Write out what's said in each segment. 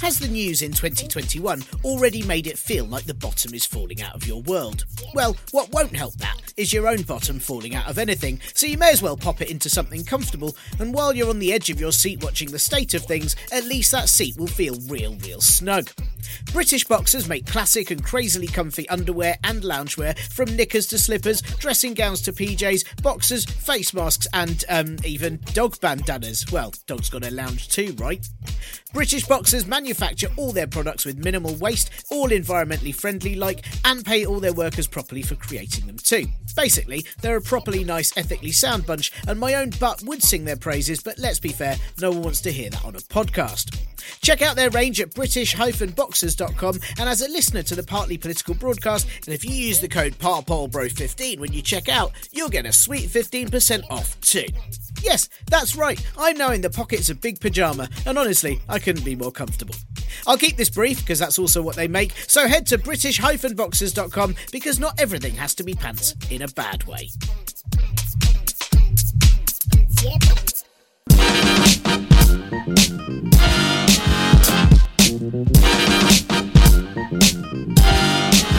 Has the news in 2021 already made it feel like the bottom is falling out of your world? Well, what won't help that is your own bottom falling out of anything, so you may as well pop it into something comfortable, and while you're on the edge of your seat watching the state of things, at least that seat will feel real, real snug. British boxers make classic and crazily comfy underwear and loungewear from knickers to slippers, dressing gowns to PJs, boxers, face masks, and um, even dog bandanas. Well, dogs got a lounge too, right? British boxers manufacture all their products with minimal waste, all environmentally friendly like, and pay all their workers properly for creating them too. Basically, they're a properly nice, ethically sound bunch, and my own butt would sing their praises, but let's be fair, no one wants to hear that on a podcast. Check out their range at british-boxers.com, and as a listener to the Partly Political broadcast, and if you use the code PARPOLBRO15 when you check out, you'll get a sweet 15% off too. Yes, that's right, I'm now in the pockets of Big Pajama, and honestly, I couldn't be more comfortable. I'll keep this brief because that's also what they make, so head to british-boxers.com because not everything has to be pants in a bad way. Thank you.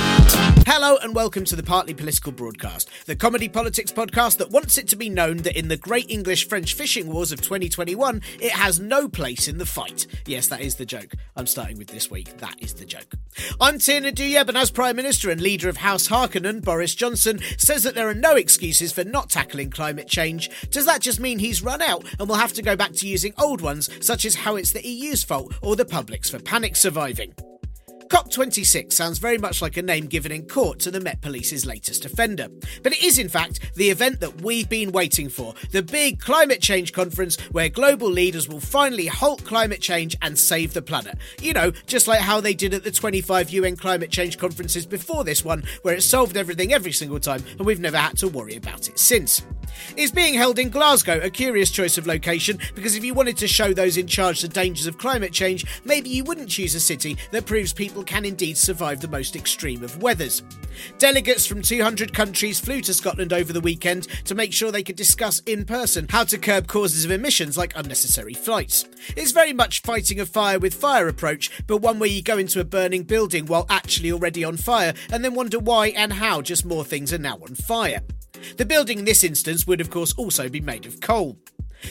Hello and welcome to the Partly Political Broadcast, the comedy politics podcast that wants it to be known that in the Great English French Fishing Wars of 2021, it has no place in the fight. Yes, that is the joke. I'm starting with this week. That is the joke. I'm Tiernan Douieb, and as Prime Minister and leader of House Harkonnen, Boris Johnson, says that there are no excuses for not tackling climate change. Does that just mean he's run out and we'll have to go back to using old ones, such as how it's the EU's fault or the public's for panic surviving? COP26 sounds very much like a name given in court to the Met Police's latest offender. But it is, in fact, the event that we've been waiting for the big climate change conference where global leaders will finally halt climate change and save the planet. You know, just like how they did at the 25 UN climate change conferences before this one, where it solved everything every single time and we've never had to worry about it since. It's being held in Glasgow, a curious choice of location because if you wanted to show those in charge the dangers of climate change, maybe you wouldn't choose a city that proves people can indeed survive the most extreme of weathers. Delegates from 200 countries flew to Scotland over the weekend to make sure they could discuss in person how to curb causes of emissions like unnecessary flights. It's very much fighting a fire with fire approach, but one where you go into a burning building while actually already on fire and then wonder why and how just more things are now on fire. The building in this instance would, of course, also be made of coal.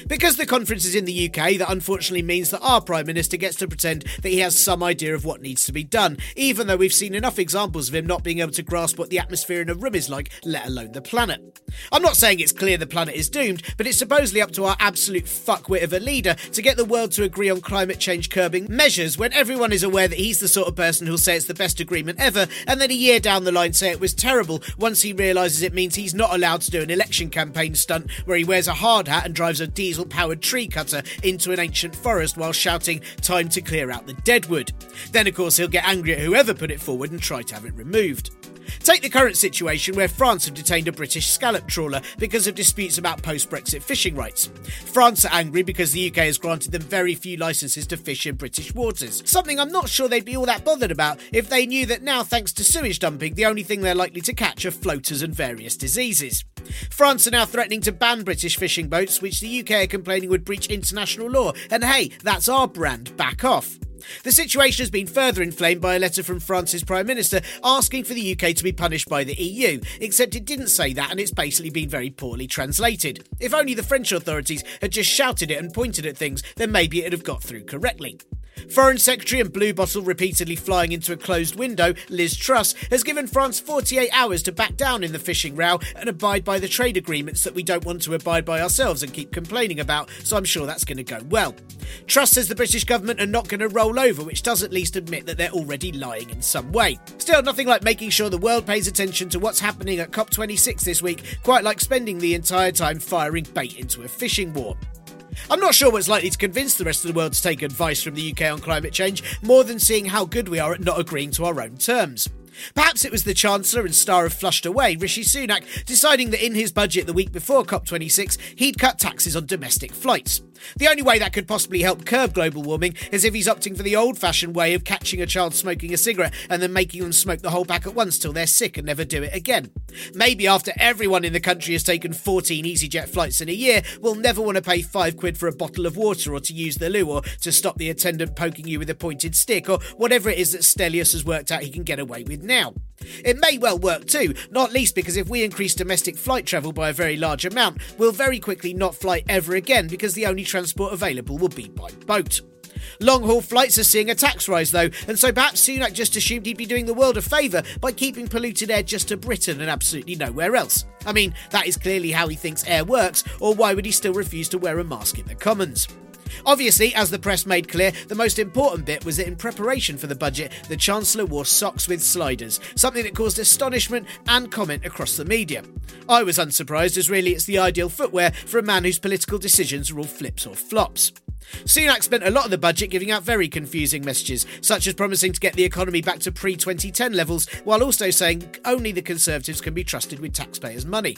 Because the conference is in the UK, that unfortunately means that our Prime Minister gets to pretend that he has some idea of what needs to be done, even though we've seen enough examples of him not being able to grasp what the atmosphere in a room is like, let alone the planet. I'm not saying it's clear the planet is doomed, but it's supposedly up to our absolute fuckwit of a leader to get the world to agree on climate change curbing measures when everyone is aware that he's the sort of person who'll say it's the best agreement ever, and then a year down the line say it was terrible once he realises it means he's not allowed to do an election campaign stunt where he wears a hard hat and drives a diesel powered tree cutter into an ancient forest while shouting, Time to clear out the deadwood. Then, of course, he'll get angry at whoever put it forward and try to have it removed. Take the current situation where France have detained a British scallop trawler because of disputes about post Brexit fishing rights. France are angry because the UK has granted them very few licences to fish in British waters. Something I'm not sure they'd be all that bothered about if they knew that now, thanks to sewage dumping, the only thing they're likely to catch are floaters and various diseases. France are now threatening to ban British fishing boats, which the UK are complaining would breach international law. And hey, that's our brand, back off. The situation has been further inflamed by a letter from France's Prime Minister asking for the UK to be punished by the EU, except it didn't say that and it's basically been very poorly translated. If only the French authorities had just shouted it and pointed at things, then maybe it'd have got through correctly. Foreign Secretary and Blue Bottle repeatedly flying into a closed window, Liz Truss, has given France 48 hours to back down in the fishing row and abide by the trade agreements that we don't want to abide by ourselves and keep complaining about, so I'm sure that's going to go well. Truss says the British government are not going to roll over, which does at least admit that they're already lying in some way. Still, nothing like making sure the world pays attention to what's happening at COP26 this week, quite like spending the entire time firing bait into a fishing war. I'm not sure what's likely to convince the rest of the world to take advice from the UK on climate change more than seeing how good we are at not agreeing to our own terms. Perhaps it was the Chancellor and star of Flushed Away, Rishi Sunak, deciding that in his budget the week before COP26, he'd cut taxes on domestic flights. The only way that could possibly help curb global warming is if he's opting for the old fashioned way of catching a child smoking a cigarette and then making them smoke the whole pack at once till they're sick and never do it again. Maybe after everyone in the country has taken 14 EasyJet flights in a year, we'll never want to pay 5 quid for a bottle of water or to use the loo or to stop the attendant poking you with a pointed stick or whatever it is that Stelios has worked out he can get away with now. It may well work too, not least because if we increase domestic flight travel by a very large amount, we'll very quickly not fly ever again because the only transport available will be by boat. Long haul flights are seeing a tax rise though, and so perhaps Sunak just assumed he'd be doing the world a favour by keeping polluted air just to Britain and absolutely nowhere else. I mean, that is clearly how he thinks air works, or why would he still refuse to wear a mask in the Commons? Obviously, as the press made clear, the most important bit was that in preparation for the budget, the Chancellor wore socks with sliders, something that caused astonishment and comment across the media. I was unsurprised, as really it's the ideal footwear for a man whose political decisions are all flips or flops. Sunak spent a lot of the budget giving out very confusing messages, such as promising to get the economy back to pre 2010 levels, while also saying only the Conservatives can be trusted with taxpayers' money.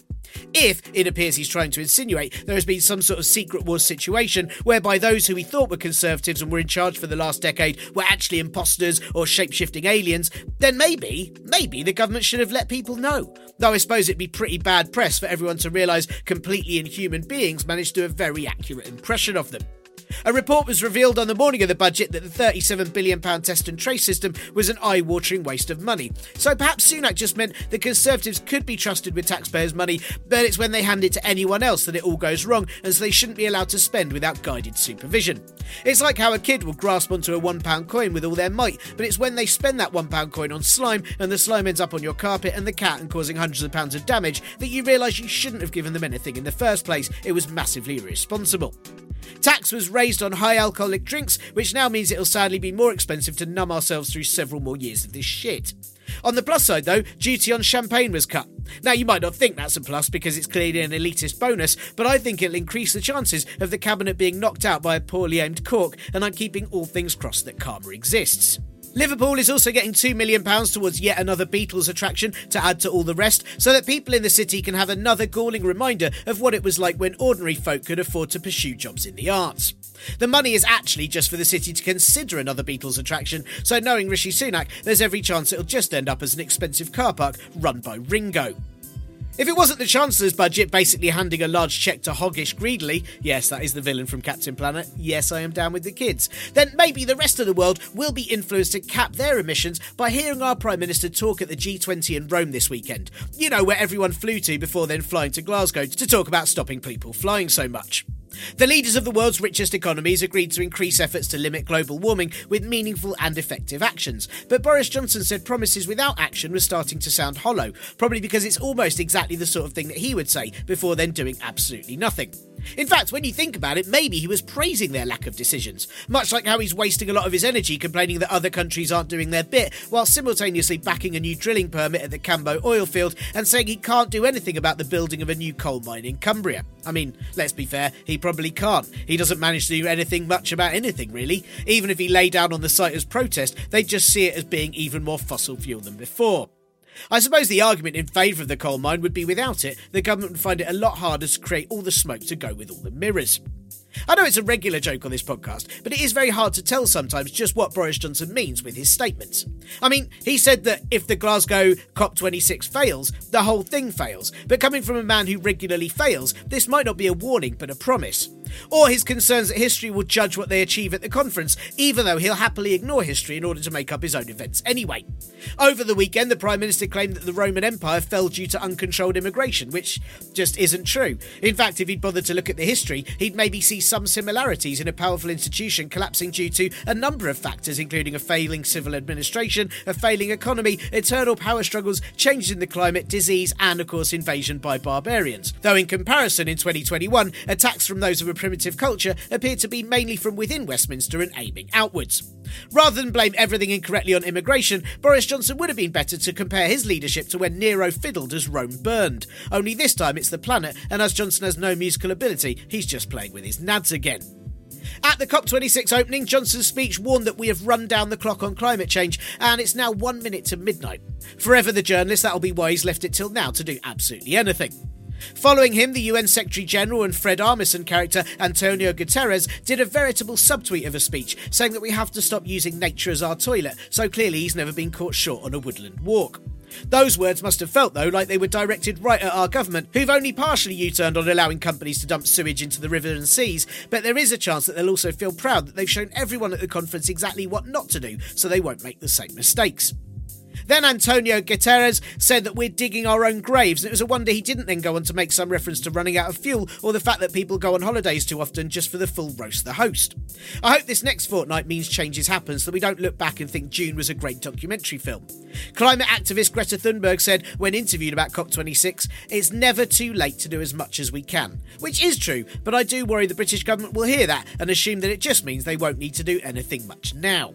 If, it appears he's trying to insinuate, there has been some sort of secret war situation whereby those who he thought were Conservatives and were in charge for the last decade were actually imposters or shape shifting aliens, then maybe, maybe the government should have let people know. Though I suppose it'd be pretty bad press for everyone to realise completely inhuman beings managed to do a very accurate impression of them. A report was revealed on the morning of the budget that the £37 billion test and trace system was an eye watering waste of money. So perhaps Sunak just meant the Conservatives could be trusted with taxpayers' money, but it's when they hand it to anyone else that it all goes wrong, and so they shouldn't be allowed to spend without guided supervision. It's like how a kid will grasp onto a £1 coin with all their might, but it's when they spend that £1 coin on slime and the slime ends up on your carpet and the cat and causing hundreds of pounds of damage that you realise you shouldn't have given them anything in the first place. It was massively irresponsible. Tax was raised on high alcoholic drinks, which now means it'll sadly be more expensive to numb ourselves through several more years of this shit. On the plus side, though, duty on champagne was cut. Now, you might not think that's a plus because it's clearly an elitist bonus, but I think it'll increase the chances of the cabinet being knocked out by a poorly aimed cork, and I'm keeping all things crossed that karma exists. Liverpool is also getting £2 million towards yet another Beatles attraction to add to all the rest, so that people in the city can have another galling reminder of what it was like when ordinary folk could afford to pursue jobs in the arts. The money is actually just for the city to consider another Beatles attraction, so knowing Rishi Sunak, there's every chance it'll just end up as an expensive car park run by Ringo. If it wasn't the Chancellor's budget basically handing a large cheque to Hoggish Greedly, yes, that is the villain from Captain Planet, yes, I am down with the kids, then maybe the rest of the world will be influenced to cap their emissions by hearing our Prime Minister talk at the G20 in Rome this weekend. You know, where everyone flew to before then flying to Glasgow to talk about stopping people flying so much. The leaders of the world's richest economies agreed to increase efforts to limit global warming with meaningful and effective actions. But Boris Johnson said promises without action were starting to sound hollow, probably because it's almost exactly the sort of thing that he would say before then doing absolutely nothing. In fact, when you think about it, maybe he was praising their lack of decisions, much like how he's wasting a lot of his energy complaining that other countries aren't doing their bit, while simultaneously backing a new drilling permit at the Cambo oil field and saying he can't do anything about the building of a new coal mine in Cumbria. I mean, let's be fair, he probably can't. He doesn't manage to do anything much about anything, really. Even if he lay down on the site as protest, they'd just see it as being even more fossil fuel than before. I suppose the argument in favour of the coal mine would be without it, the government would find it a lot harder to create all the smoke to go with all the mirrors. I know it's a regular joke on this podcast, but it is very hard to tell sometimes just what Boris Johnson means with his statements. I mean, he said that if the Glasgow COP26 fails, the whole thing fails, but coming from a man who regularly fails, this might not be a warning but a promise. Or his concerns that history will judge what they achieve at the conference, even though he'll happily ignore history in order to make up his own events anyway. Over the weekend, the Prime Minister claimed that the Roman Empire fell due to uncontrolled immigration, which just isn't true. In fact, if he'd bothered to look at the history, he'd maybe see some similarities in a powerful institution collapsing due to a number of factors, including a failing civil administration, a failing economy, eternal power struggles, changes in the climate, disease, and of course, invasion by barbarians. Though, in comparison, in 2021, attacks from those of a primitive culture appeared to be mainly from within Westminster and aiming outwards. Rather than blame everything incorrectly on immigration, Boris Johnson would have been better to compare his leadership to when Nero fiddled as Rome burned. Only this time it's the planet, and as Johnson has no musical ability, he's just playing with his nads again. At the COP26 opening, Johnson's speech warned that we have run down the clock on climate change, and it's now one minute to midnight. Forever the journalist, that'll be why he's left it till now to do absolutely anything. Following him, the UN Secretary General and Fred Armisen character Antonio Guterres did a veritable subtweet of a speech saying that we have to stop using nature as our toilet, so clearly he's never been caught short on a woodland walk. Those words must have felt, though, like they were directed right at our government, who've only partially U turned on allowing companies to dump sewage into the rivers and seas, but there is a chance that they'll also feel proud that they've shown everyone at the conference exactly what not to do, so they won't make the same mistakes. Then Antonio Guterres said that we're digging our own graves, and it was a wonder he didn't then go on to make some reference to running out of fuel or the fact that people go on holidays too often just for the full roast the host. I hope this next fortnight means changes happen so that we don't look back and think Dune was a great documentary film. Climate activist Greta Thunberg said when interviewed about COP26, it's never too late to do as much as we can. Which is true, but I do worry the British government will hear that and assume that it just means they won't need to do anything much now.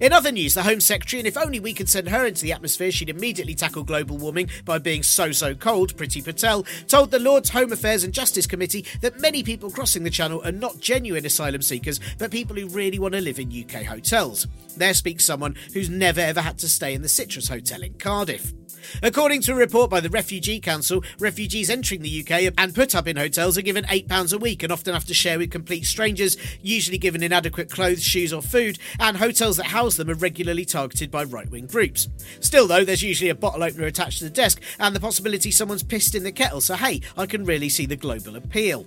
In other news, the Home Secretary, and if only we could send her into the atmosphere, she'd immediately tackle global warming by being so so cold, Priti Patel, told the Lords Home Affairs and Justice Committee that many people crossing the channel are not genuine asylum seekers, but people who really want to live in UK hotels. There speaks someone who's never ever had to stay in the Citrus Hotel in Cardiff. According to a report by the Refugee Council, refugees entering the UK and put up in hotels are given £8 a week and often have to share with complete strangers, usually given inadequate clothes, shoes, or food, and hotels that house them are regularly targeted by right wing groups. Still, though, there's usually a bottle opener attached to the desk and the possibility someone's pissed in the kettle, so hey, I can really see the global appeal.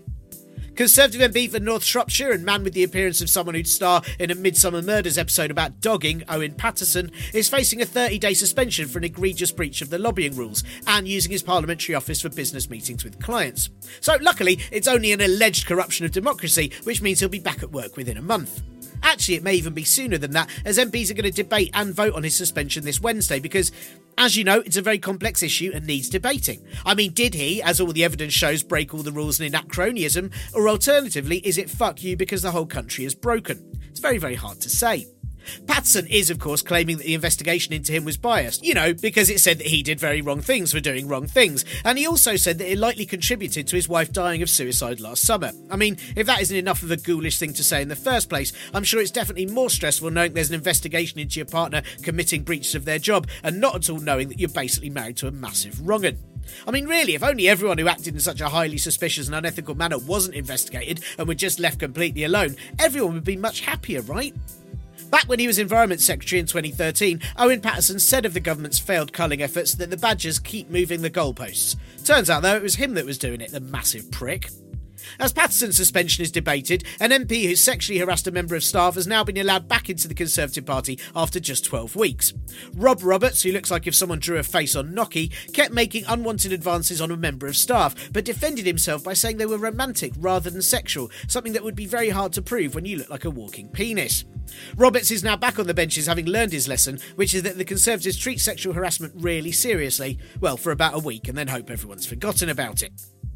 Conservative MP for North Shropshire and man with the appearance of someone who'd star in a Midsomer Murders episode about dogging, Owen Paterson, is facing a 30 day suspension for an egregious breach of the lobbying rules and using his parliamentary office for business meetings with clients. So, luckily, it's only an alleged corruption of democracy, which means he'll be back at work within a month. Actually, it may even be sooner than that, as MPs are going to debate and vote on his suspension this Wednesday because, as you know, it's a very complex issue and needs debating. I mean, did he, as all the evidence shows, break all the rules and enact cronyism, or alternatively, is it fuck you because the whole country is broken? It's very, very hard to say. Paterson is, of course, claiming that the investigation into him was biased, you know, because it said that he did very wrong things for doing wrong things. And he also said that it likely contributed to his wife dying of suicide last summer. I mean, if that isn't enough of a ghoulish thing to say in the first place, I'm sure it's definitely more stressful knowing there's an investigation into your partner committing breaches of their job and not at all knowing that you're basically married to a massive wrong'un. I mean, really, if only everyone who acted in such a highly suspicious and unethical manner wasn't investigated and were just left completely alone, everyone would be much happier, right? Back when he was Environment Secretary in 2013, Owen Paterson said of the government's failed culling efforts that the badgers keep moving the goalposts. Turns out, though, it was him that was doing it, the massive prick. As Paterson's suspension is debated, an MP who sexually harassed a member of staff has now been allowed back into the Conservative Party after just 12 weeks. Rob Roberts, who looks like if someone drew a face on Noki, kept making unwanted advances on a member of staff, but defended himself by saying they were romantic rather than sexual, something that would be very hard to prove when you look like a walking penis. Roberts is now back on the benches having learned his lesson, which is that the Conservatives treat sexual harassment really seriously, well, for about a week and then hope everyone's forgotten about it.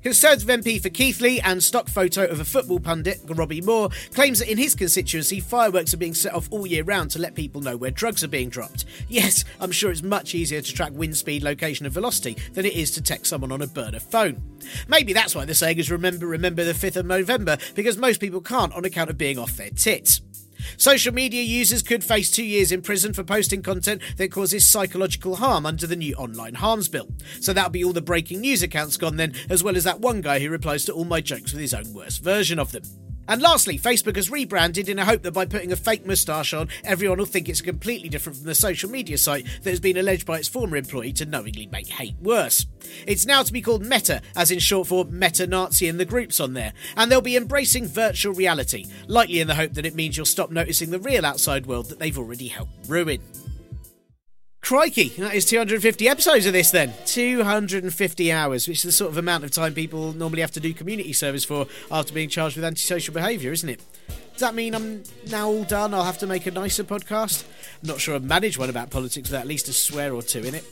Conservative MP for Keighley and stock photo of a football pundit, Robbie Moore, claims that in his constituency fireworks are being set off all year round to let people know where drugs are being dropped. Yes, I'm sure it's much easier to track wind speed, location, and velocity than it is to text someone on a burner phone. Maybe that's why the saying is remember, remember the 5th of November, because most people can't on account of being off their tits. Social media users could face two years in prison for posting content that causes psychological harm under the new online harms bill. So that'll be all the breaking news accounts gone then, as well as that one guy who replies to all my jokes with his own worst version of them. And lastly, Facebook has rebranded in a hope that by putting a fake moustache on, everyone will think it's completely different from the social media site that has been alleged by its former employee to knowingly make hate worse. It's now to be called Meta, as in short for Meta Nazi and the groups on there, and they'll be embracing virtual reality, likely in the hope that it means you'll stop noticing the real outside world that they've already helped ruin. Crikey, that is 250 episodes of this then. 250 hours, which is the sort of amount of time people normally have to do community service for after being charged with antisocial behaviour, isn't it? Does that mean I'm now all done? I'll have to make a nicer podcast? I'm not sure I've managed one about politics with at least a swear or two in it.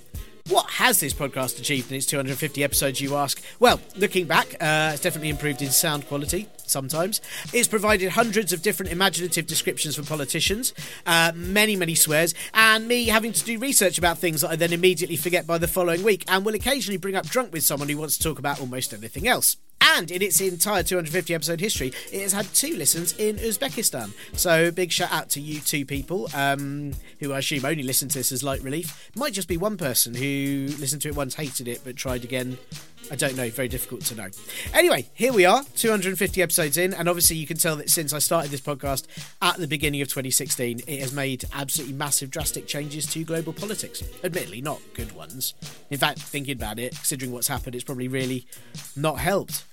What has this podcast achieved in its 250 episodes, you ask? Well, looking back, uh, it's definitely improved in sound quality, sometimes. It's provided hundreds of different imaginative descriptions for politicians, uh, many, many swears, and me having to do research about things that I then immediately forget by the following week, and will occasionally bring up drunk with someone who wants to talk about almost anything else. And in its entire 250 episode history, it has had two listens in Uzbekistan. So big shout out to you two people, um, who I assume only listen to this as light relief. Might just be one person who listened to it once, hated it, but tried again. I don't know, very difficult to know. Anyway, here we are, 250 episodes in, and obviously you can tell that since I started this podcast at the beginning of 2016, it has made absolutely massive, drastic changes to global politics. Admittedly, not good ones. In fact, thinking about it, considering what's happened, it's probably really not helped.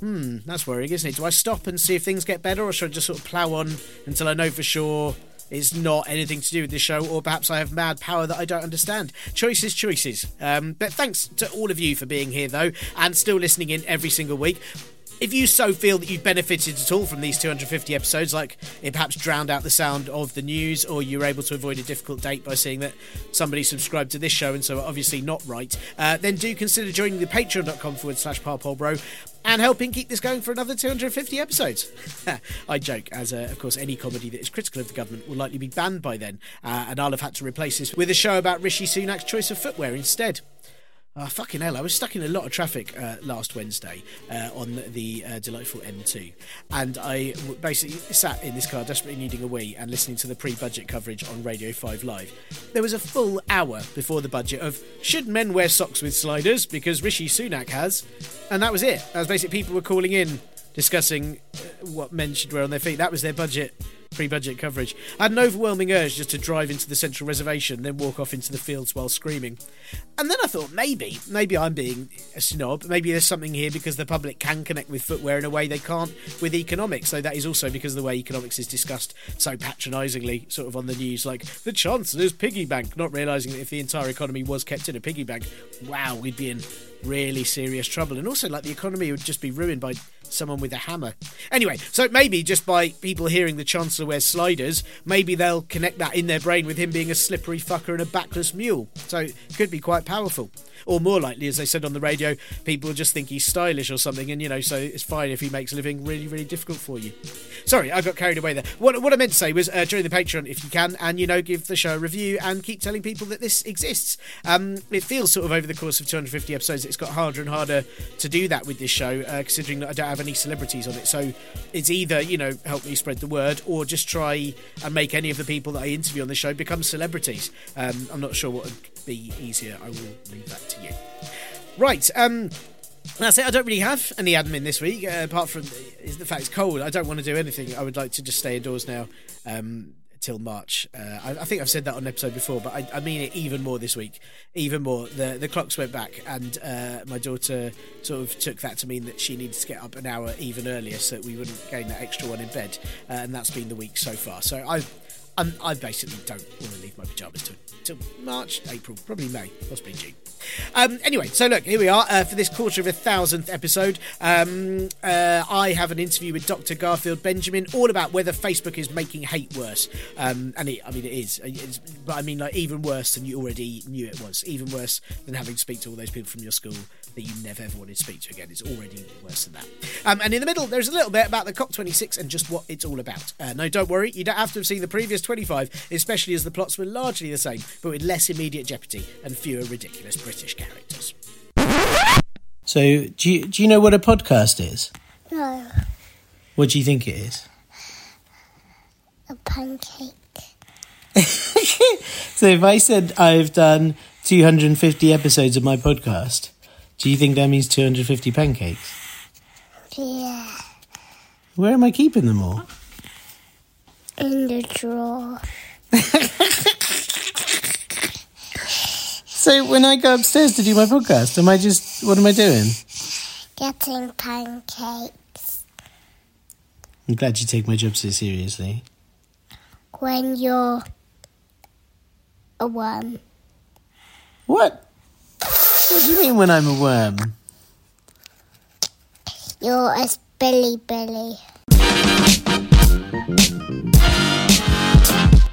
Hmm, that's worrying, isn't it? Do I stop and see if things get better, or should I just sort of plough on until I know for sure it's not anything to do with this show, or perhaps I have mad power that I don't understand? Choices, choices. Um, but thanks to all of you for being here, though, and still listening in every single week. If you so feel that you've benefited at all from these 250 episodes, like it perhaps drowned out the sound of the news, or you were able to avoid a difficult date by seeing that somebody subscribed to this show and so obviously not right, uh, then do consider joining the patreon.com forward slash parpolbro and helping keep this going for another 250 episodes. I joke, as uh, of course any comedy that is critical of the government will likely be banned by then, uh, and I'll have had to replace this with a show about Rishi Sunak's choice of footwear instead. Oh, fucking hell, I was stuck in a lot of traffic uh, last Wednesday uh, on the uh, delightful M2. And I w- basically sat in this car desperately needing a wee and listening to the pre budget coverage on Radio 5 Live. There was a full hour before the budget of should men wear socks with sliders because Rishi Sunak has. And that was it. That was basically people were calling in discussing uh, what men should wear on their feet. That was their budget pre-budget coverage. I had an overwhelming urge just to drive into the central reservation, then walk off into the fields while screaming. And then I thought maybe, maybe I'm being a snob. Maybe there's something here because the public can connect with footwear in a way they can't with economics. So that is also because of the way economics is discussed so patronisingly, sort of on the news, like the Chancellor's piggy bank. Not realising that if the entire economy was kept in a piggy bank, wow, we'd be in really serious trouble. And also, like the economy would just be ruined by someone with a hammer. Anyway, so maybe just by people hearing the Chancellor wears sliders, maybe they'll connect that in their brain with him being a slippery fucker and a backless mule. So it could be quite powerful. Or more likely, as they said on the radio, people just think he's stylish or something, and you know, so it's fine if he makes living really, really difficult for you. Sorry, I got carried away there. What, what I meant to say was uh, join the Patreon if you can, and you know, give the show a review and keep telling people that this exists. Um, it feels sort of over the course of 250 episodes, it's got harder and harder to do that with this show, uh, considering that I don't have any celebrities on it. So it's either, you know, help me spread the word or just try and make any of the people that I interview on the show become celebrities. Um, I'm not sure what would be easier. I will leave that to you. Right. Um, that's it. I don't really have any admin this week, uh, apart from is the fact it's cold. I don't want to do anything. I would like to just stay indoors now. Um, till March. Uh, I, I, think I've said that on an episode before, but I, I, mean it even more this week. Even more. The the clocks went back, and uh, my daughter sort of took that to mean that she needed to get up an hour even earlier so that we wouldn't gain that extra one in bed. Uh, and that's been the week so far. So I. I'm, I basically don't want to leave my pajamas till, till March, April, probably May, possibly June. Um, anyway, so look, here we are uh, for this quarter of a thousandth episode. Um, uh, I have an interview with Dr. Garfield Benjamin all about whether Facebook is making hate worse. Um, and it, I mean, it is. It's, but I mean, like, even worse than you already knew it was. Even worse than having to speak to all those people from your school that you never ever wanted to speak to again. It's already worse than that. Um, and in the middle, there's a little bit about the COP26 and just what it's all about. Uh, no, don't worry, you don't have to have seen the previous 25, especially as the plots were largely the same, but with less immediate jeopardy and fewer ridiculous British characters. So, do you, do you know what a podcast is? No. What do you think it is? A pancake. so if I said I've done 250 episodes of my podcast, do you think that means 250 pancakes? Yeah. Where am I keeping them all? In the drawer. So when I go upstairs to do my podcast, am I just what am I doing? Getting pancakes. I'm glad you take my job so seriously. When you're a worm. What? What do you mean when I'm a worm? You're a Billy Billy.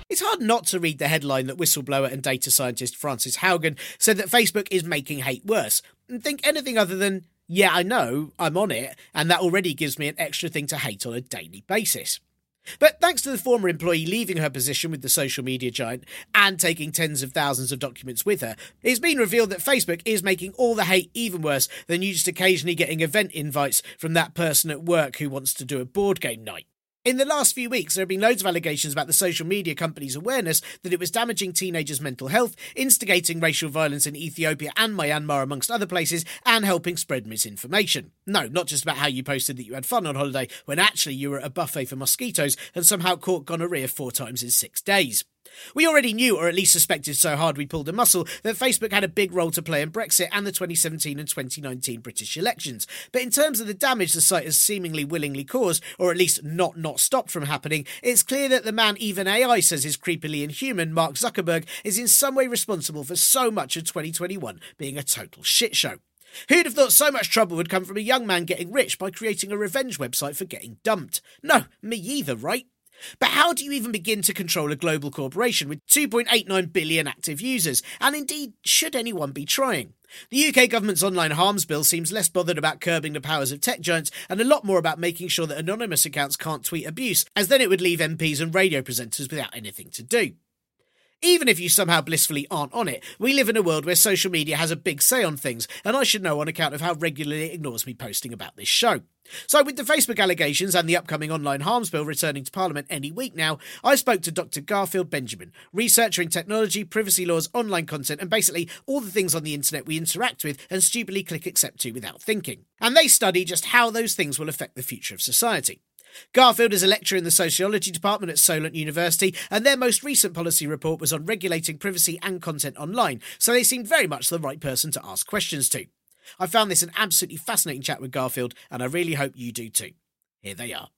It's hard not to read the headline that whistleblower and data scientist Frances Haugen said that Facebook is making hate worse and think anything other than, yeah, I know, I'm on it, and that already gives me an extra thing to hate on a daily basis. But thanks to the former employee leaving her position with the social media giant and taking tens of thousands of documents with her, it's been revealed that Facebook is making all the hate even worse than you just occasionally getting event invites from that person at work who wants to do a board game night. In the last few weeks, there have been loads of allegations about the social media company's awareness that it was damaging teenagers' mental health, instigating racial violence in Ethiopia and Myanmar, amongst other places, and helping spread misinformation. No, not just about how you posted that you had fun on holiday, when actually you were at a buffet for mosquitoes and somehow caught gonorrhea four times in six days. We already knew, or at least suspected so hard we pulled a muscle, that Facebook had a big role to play in Brexit and the 2017 and 2019 British elections. But in terms of the damage the site has seemingly willingly caused, or at least not not stopped from happening, it's clear that the man even AI says is creepily inhuman, Mark Zuckerberg, is in some way responsible for so much of 2021 being a total shit show. Who'd have thought so much trouble would come from a young man getting rich by creating a revenge website for getting dumped? No, me either, right? But how do you even begin to control a global corporation with 2.89 billion active users? And indeed, should anyone be trying? The UK government's online harms bill seems less bothered about curbing the powers of tech giants and a lot more about making sure that anonymous accounts can't tweet abuse, as then it would leave MPs and radio presenters without anything to do. Even if you somehow blissfully aren't on it, we live in a world where social media has a big say on things, and I should know on account of how regularly it ignores me posting about this show. So, with the Facebook allegations and the upcoming online harms bill returning to Parliament any week now, I spoke to Dr. Garfield Benjamin, researcher in technology, privacy laws, online content, and basically all the things on the internet we interact with and stupidly click accept to without thinking. And they study just how those things will affect the future of society. Garfield is a lecturer in the sociology department at Solent University, and their most recent policy report was on regulating privacy and content online, so they seemed very much the right person to ask questions to. I found this an absolutely fascinating chat with Garfield, and I really hope you do too. Here they are.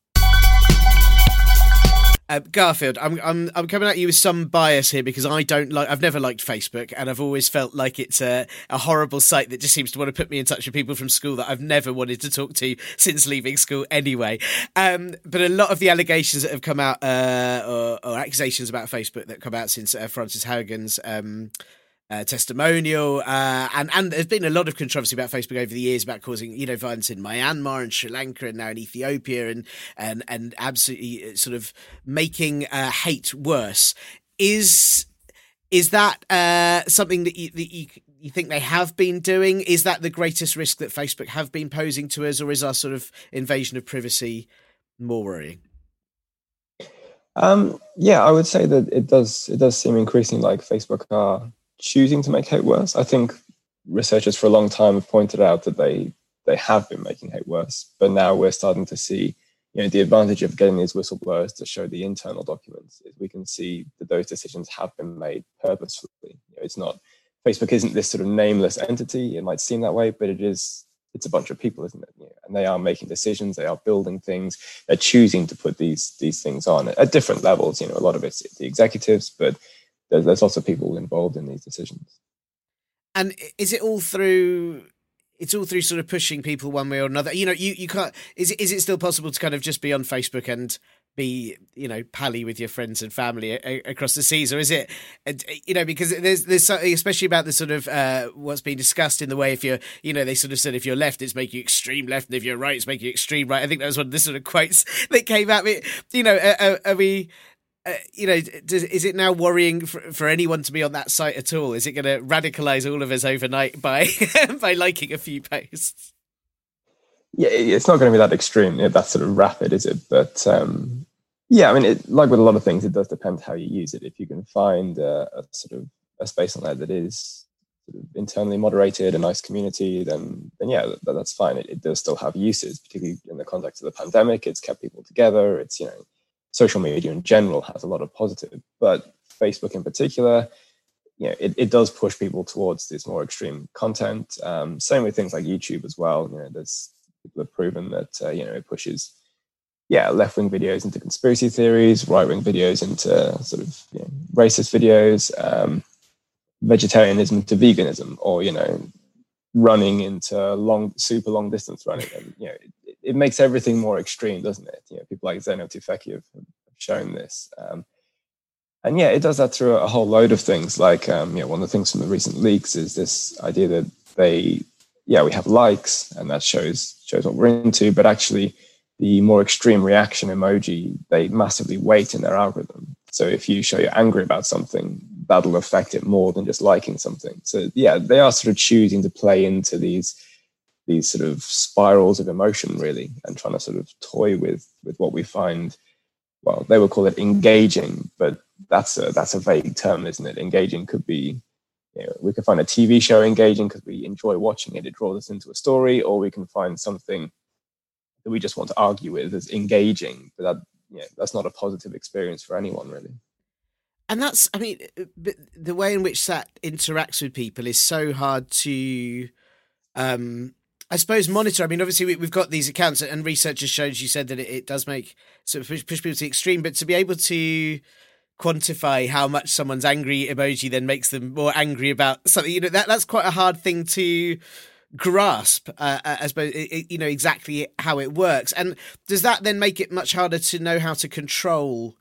Uh, Garfield, I'm I'm I'm coming at you with some bias here because I don't like. I've never liked Facebook, and I've always felt like it's a, a horrible site that just seems to want to put me in touch with people from school that I've never wanted to talk to since leaving school. Anyway, um, but a lot of the allegations that have come out, uh, or, or, accusations about Facebook that come out since uh, Frances Haugen's. Um, uh, testimonial, uh, and and there's been a lot of controversy about Facebook over the years about causing you know violence in Myanmar and Sri Lanka and now in Ethiopia and and and absolutely uh, sort of making uh, hate worse. Is is that uh, something that you, that you you think they have been doing? Is that the greatest risk that Facebook have been posing to us, or is our sort of invasion of privacy more worrying? Um, yeah, I would say that it does. It does seem increasingly like Facebook are choosing to make hate worse. I think researchers for a long time have pointed out that they they have been making hate worse, but now we're starting to see, you know, the advantage of getting these whistleblowers to show the internal documents is we can see that those decisions have been made purposefully. You know, it's not Facebook isn't this sort of nameless entity. It might seem that way, but it is. It's a bunch of people, isn't it? And they are making decisions. They are building things. They're choosing to put these these things on at different levels. You know, a lot of it's the executives, but there's, there's lots of people involved in these decisions. And is it all through? It's all through sort of pushing people one way or another. You know, you, you can't. Is it, is it still possible to kind of just be on Facebook and be you know pally with your friends and family a- across the seas or is it you know because there's there's something especially about the sort of uh, what's being discussed in the way if you're you know they sort of said if you're left it's making you extreme left and if you're right it's making you extreme right i think that was one of the sort of quotes that came me you know are, are we uh, you know, does, is it now worrying for, for, anyone to be on that site at all? Is it going to radicalize all of us overnight by by liking a few posts? Yeah, it's not going to be that extreme, that sort of rapid, is it? But um, Yeah, I mean, it, like with a lot of things, it does depend how you use it. If you can find a, a sort of a space on there that is sort of internally moderated, a nice community, then then yeah, that, that's fine. It, it, does still have uses, particularly in the context of the pandemic. It's kept people together. It's you know, social media in general has a lot of positive, but Facebook in particular, you know, it, it does push people towards this more extreme content. Um, same with things like YouTube as well. You know, there's people have proven that uh, you know it pushes yeah, left wing videos into conspiracy theories, right wing videos into sort of you know, racist videos, um, vegetarianism to veganism, or you know, running into long, super long distance running. And you know, it, makes everything more extreme, doesn't it? You know, people like Zeynep Tufekci have shown this. Um, and yeah, it does that through a whole load of things. Like, um, you know, one of the things from the recent leaks is this idea that they, yeah, we have likes, and that shows shows what we're into, but actually the more extreme reaction emoji, they massively weight in their algorithm. So if you show you're angry about something, that'll affect it more than just liking something. So yeah, they are sort of choosing to play into these these sort of spirals of emotion really and trying to sort of toy with with what we find well they would call it engaging but that's a that's a vague term isn't it engaging could be you know, we could find a tv show engaging because we enjoy watching it it draws us into a story or we can find something that we just want to argue with as engaging, but that that's not a positive experience for anyone really. And that's, I mean, uh, the way in which that interacts with people is so hard to, um, I suppose, monitor. I mean, obviously, we, have got these accounts, and research has shown, you said that it, it does make sort of push, push people to the extreme, but to be able to quantify how much someone's angry emoji then makes them more angry about something, you know, that that's quite a hard thing to grasp, uh, uh I suppose, you know, exactly how it works. And does that then make it much harder to know how to control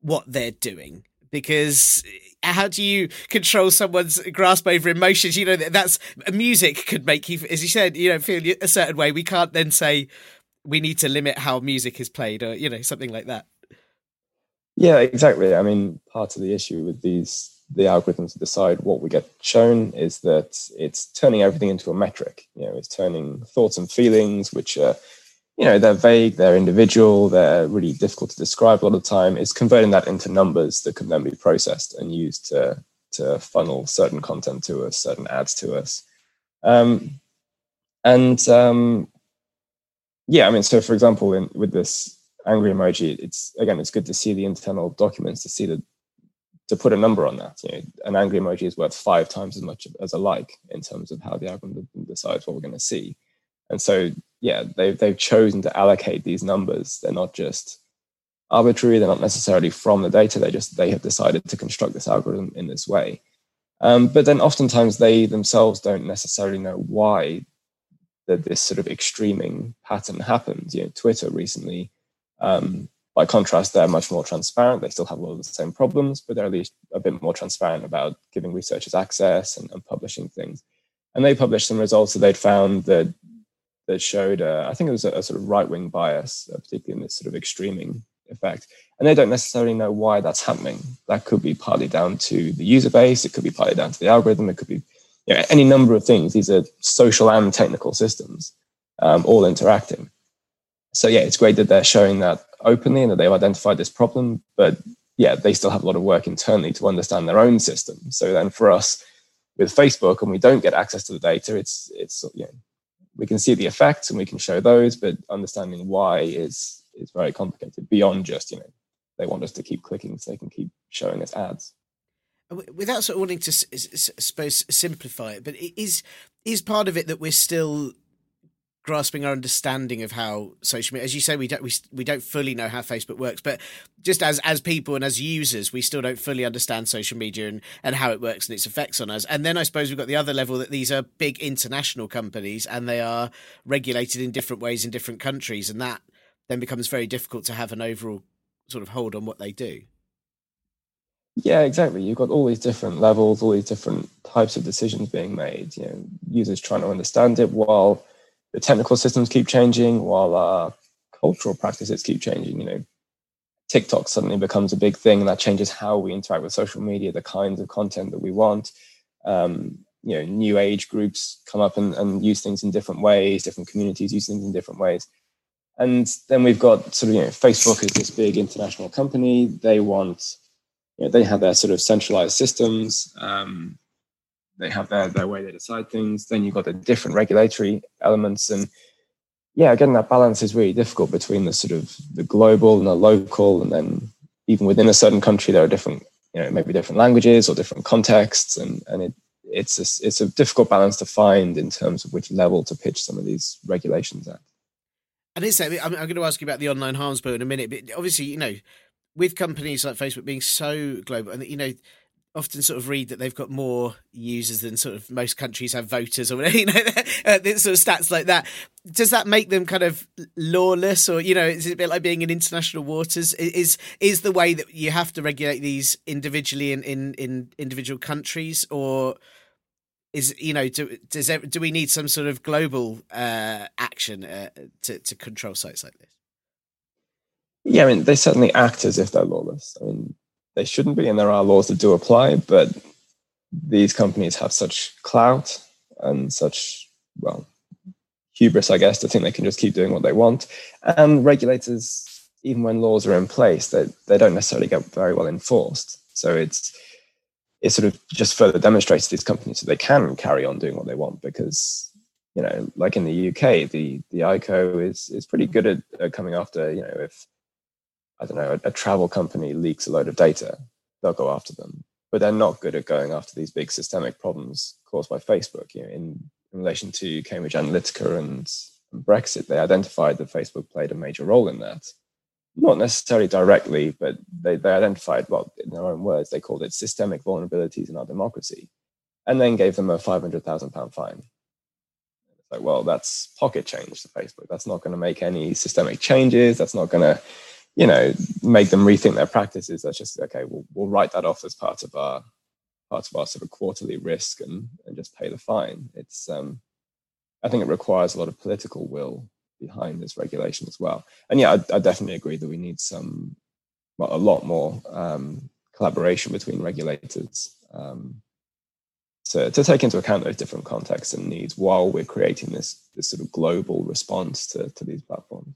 what they're doing? Because how do you control someone's grasp over emotions? You know, that's music could make you, as you said, you know, feel a certain way. We can't then say we need to limit how music is played or, you know, something like that. Yeah, exactly. I mean, part of the issue with these the algorithms decide what we get shown is that it's turning everything into a metric. You know, it's turning thoughts and feelings, which are, you know, they're vague, they're individual, they're really difficult to describe a lot of the time. It's converting that into numbers that can then be processed and used to to funnel certain content to us, certain ads to us. Um, and um, yeah, I mean, so for example, in, with this angry emoji, it's again, it's good to see the internal documents to see that to put a number on that, you know, an angry emoji is worth five times as much as a like in terms of how the algorithm decides what we're going to see. And so, yeah, they've they've chosen to allocate these numbers. They're not just arbitrary. They're not necessarily from the data. They just they have decided to construct this algorithm in this way. Um, but then oftentimes they themselves don't necessarily know why that this sort of extreming pattern happens. You know, Twitter recently um, by contrast, they're much more transparent. They still have a lot of the same problems, but they're at least a bit more transparent about giving researchers access and, and publishing things. And they published some results that they'd found that that showed, uh, I think it was a, a sort of right wing bias, uh, particularly in this sort of extreming effect. And they don't necessarily know why that's happening. That could be partly down to the user base. It could be partly down to the algorithm. It could be you know, any number of things. These are social and technical systems um, all interacting so yeah, it's great that they're showing that openly and that they've identified this problem. But yeah, they still have a lot of work internally to understand their own system. So then for us with Facebook, and we don't get access to the data, it's it's you know, we can see the effects and we can show those, but understanding why is is very complicated beyond just you know they want us to keep clicking so they can keep showing us ads. Without sort of wanting to suppose simplify it but is is part of it that we're still grasping our understanding of how social media as you say we don't we, we don't fully know how facebook works but just as as people and as users we still don't fully understand social media and and how it works and its effects on us and then i suppose we've got the other level that these are big international companies and they are regulated in different ways in different countries and that then becomes very difficult to have an overall sort of hold on what they do yeah, exactly. You've got all these different levels, all these different types of decisions being made. You know, users trying to understand it while the technical systems keep changing while our cultural practices keep changing. You know, TikTok suddenly becomes a big thing, and that changes how we interact with social media, the kinds of content that we want. Um, you know, new age groups come up and, and use things in different ways. Different communities use things in different ways. And then we've got sort of, you know, Facebook is this big international company. They want, you know, they have their sort of centralized systems. Um, they have their, their way they decide things. Then you've got the different regulatory elements. And yeah, again, that balance is really difficult between the sort of the global and the local. And then even within a certain country, there are different, you know, maybe different languages or different contexts. And, and it, it's a, it's a difficult balance to find in terms of which level to pitch some of these regulations at. And it's, I'm, I'm going to ask you about the online harms bill in a minute, but obviously, you know, with companies like Facebook being so global, and you know, often sort of read that they've got more users than sort of most countries have voters or whatever, you know, uh, sort of stats like that. Does that make them kind of lawless, or you know, is it a bit like being in international waters? Is is the way that you have to regulate these individually in in, in individual countries, or is you know do does do we need some sort of global uh, action uh, to to control sites like this? Yeah, I mean they certainly act as if they're lawless. I mean they shouldn't be, and there are laws that do apply, but these companies have such clout and such well hubris, I guess, to think they can just keep doing what they want. And regulators, even when laws are in place, they they don't necessarily get very well enforced. So it's it sort of just further demonstrates to these companies that they can carry on doing what they want because you know like in the uk the the ico is is pretty good at, at coming after you know if i don't know a, a, travel company leaks a load of data they'll go after them but they're not good at going after these big systemic problems caused by facebook you know in, in relation to cambridge analytica and, and brexit they identified that facebook played a major role in that not necessarily directly, but they, they identified, well, in their own words, they called it systemic vulnerabilities in our democracy, and then gave them a £500,000 fine. It's like, well, that's pocket change to Facebook. That's not going to make any systemic changes. That's not going to, you know, make them rethink their practices. That's just, okay, we'll, we'll write that off as part of our part of our sort of quarterly risk and, and just pay the fine. It's, um, I think it requires a lot of political will behind this regulation as well. And yeah, I, I definitely agree that we need some, well, a lot more um, collaboration between regulators um, to, to take into account those different contexts and needs while we're creating this this sort of global response to, to these platforms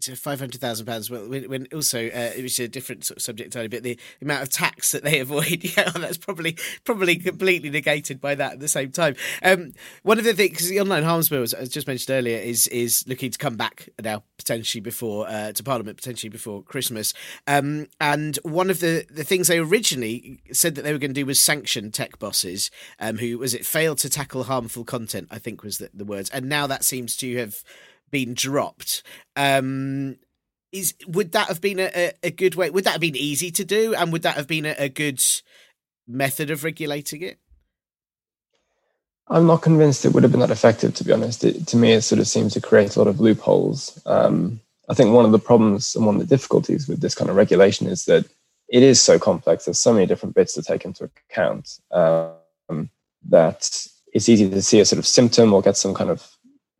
so five hundred thousand pounds. When, when also uh, it was a different sort of subject entirely, but the amount of tax that they avoid, yeah, that's probably probably completely negated by that at the same time. Um, one of the things, the online harms bill, as I just mentioned earlier, is is looking to come back now potentially before uh, to Parliament potentially before Christmas. Um, and one of the the things they originally said that they were going to do was sanction tech bosses um, who was it failed to tackle harmful content. I think was the, the words, and now that seems to have been dropped. Um, is would that have been a, a good way? Would that have been easy to do, and would that have been a, a good method of regulating it? I'm not convinced it would have been that effective, to be honest. It, to me, it sort of seems to create a lot of loopholes. Um, I think one of the problems and one of the difficulties with this kind of regulation is that it is so complex. There's so many different bits to take into account um, that it's easy to see a sort of symptom or get some kind of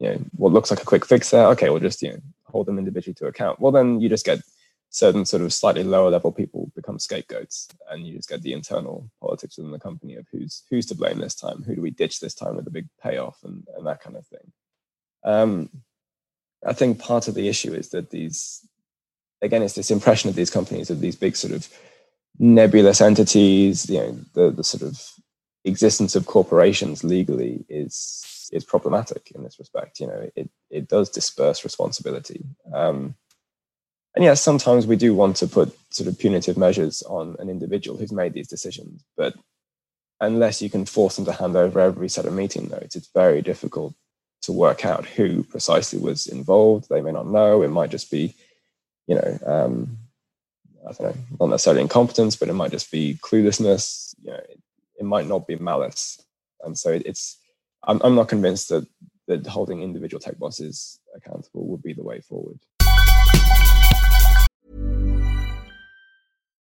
you know what looks like a quick fix there okay we'll just you know hold them individually to account. Well then you just get certain sort of slightly lower level people become scapegoats and you just get the internal politics within the company of who's who's to blame this time who do we ditch this time with a big payoff and, and that kind of thing. Um, i think part of the issue is that these again it's this impression of these companies of these big sort of nebulous entities you know the, the sort of existence of corporations legally is is problematic in this respect. You know, it it does disperse responsibility. Um, and yes, sometimes we do want to put sort of punitive measures on an individual who's made these decisions, but unless you can force them to hand over every set of meeting notes, it's very difficult to work out who precisely was involved. They may not know. It might just be, you know, um, I don't know, not necessarily incompetence, but it might just be cluelessness. You know, it, it might not be malice, and so it, it's I'm, I'm not convinced that that holding individual tech bosses accountable would be the way forward.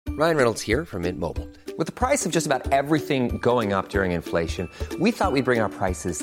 Ryan Reynolds here from Mint Mobile. With the price of just about everything going up during inflation, we thought we'd bring our prices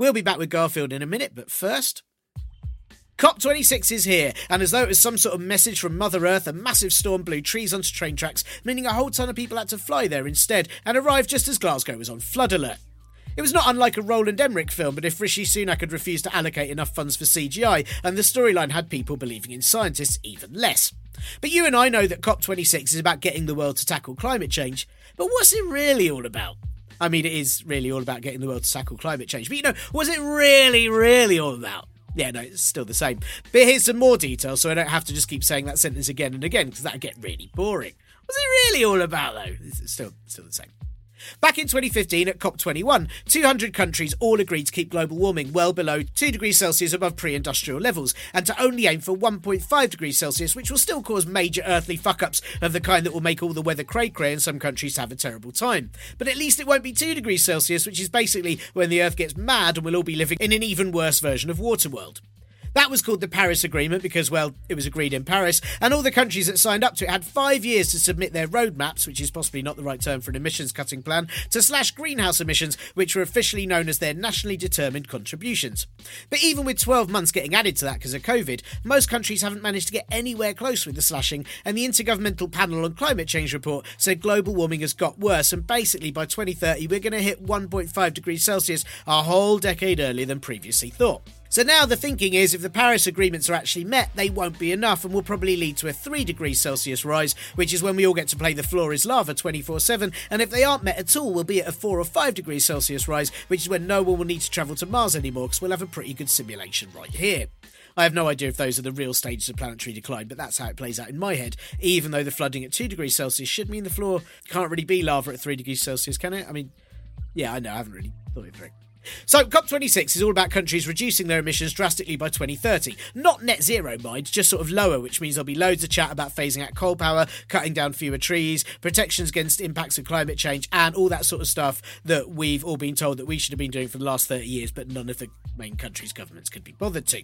We'll be back with Garfield in a minute, but first. COP26 is here, and as though it was some sort of message from Mother Earth, a massive storm blew trees onto train tracks, meaning a whole ton of people had to fly there instead, and arrived just as Glasgow was on flood alert. It was not unlike a Roland Emmerich film, but if Rishi Sunak had refused to allocate enough funds for CGI, and the storyline had people believing in scientists even less. But you and I know that COP26 is about getting the world to tackle climate change, but what's it really all about? I mean, it is really all about getting the world to tackle climate change, but you know, was it really, really all about? Yeah, no, it's still the same. But here's some more details so I don't have to just keep saying that sentence again and again because that'd get really boring. What's it really all about, though? It's still, still the same. Back in 2015 at COP21, 200 countries all agreed to keep global warming well below 2 degrees Celsius above pre industrial levels, and to only aim for 1.5 degrees Celsius, which will still cause major earthly fuck ups of the kind that will make all the weather cray cray and some countries have a terrible time. But at least it won't be 2 degrees Celsius, which is basically when the Earth gets mad and we'll all be living in an even worse version of Waterworld. That was called the Paris Agreement because, well, it was agreed in Paris, and all the countries that signed up to it had five years to submit their roadmaps, which is possibly not the right term for an emissions cutting plan, to slash greenhouse emissions, which were officially known as their nationally determined contributions. But even with 12 months getting added to that because of COVID, most countries haven't managed to get anywhere close with the slashing, and the Intergovernmental Panel on Climate Change report said global warming has got worse, and basically by 2030 we're going to hit 1.5 degrees Celsius a whole decade earlier than previously thought. So now the thinking is if the Paris agreements are actually met, they won't be enough and will probably lead to a 3 degrees Celsius rise, which is when we all get to play the floor is lava 24 7. And if they aren't met at all, we'll be at a 4 or 5 degrees Celsius rise, which is when no one will need to travel to Mars anymore because we'll have a pretty good simulation right here. I have no idea if those are the real stages of planetary decline, but that's how it plays out in my head. Even though the flooding at 2 degrees Celsius should mean the floor can't really be lava at 3 degrees Celsius, can it? I mean, yeah, I know, I haven't really thought it through. So, COP26 is all about countries reducing their emissions drastically by 2030. Not net zero, mind, just sort of lower, which means there'll be loads of chat about phasing out coal power, cutting down fewer trees, protections against impacts of climate change, and all that sort of stuff that we've all been told that we should have been doing for the last 30 years, but none of the main countries' governments could be bothered to.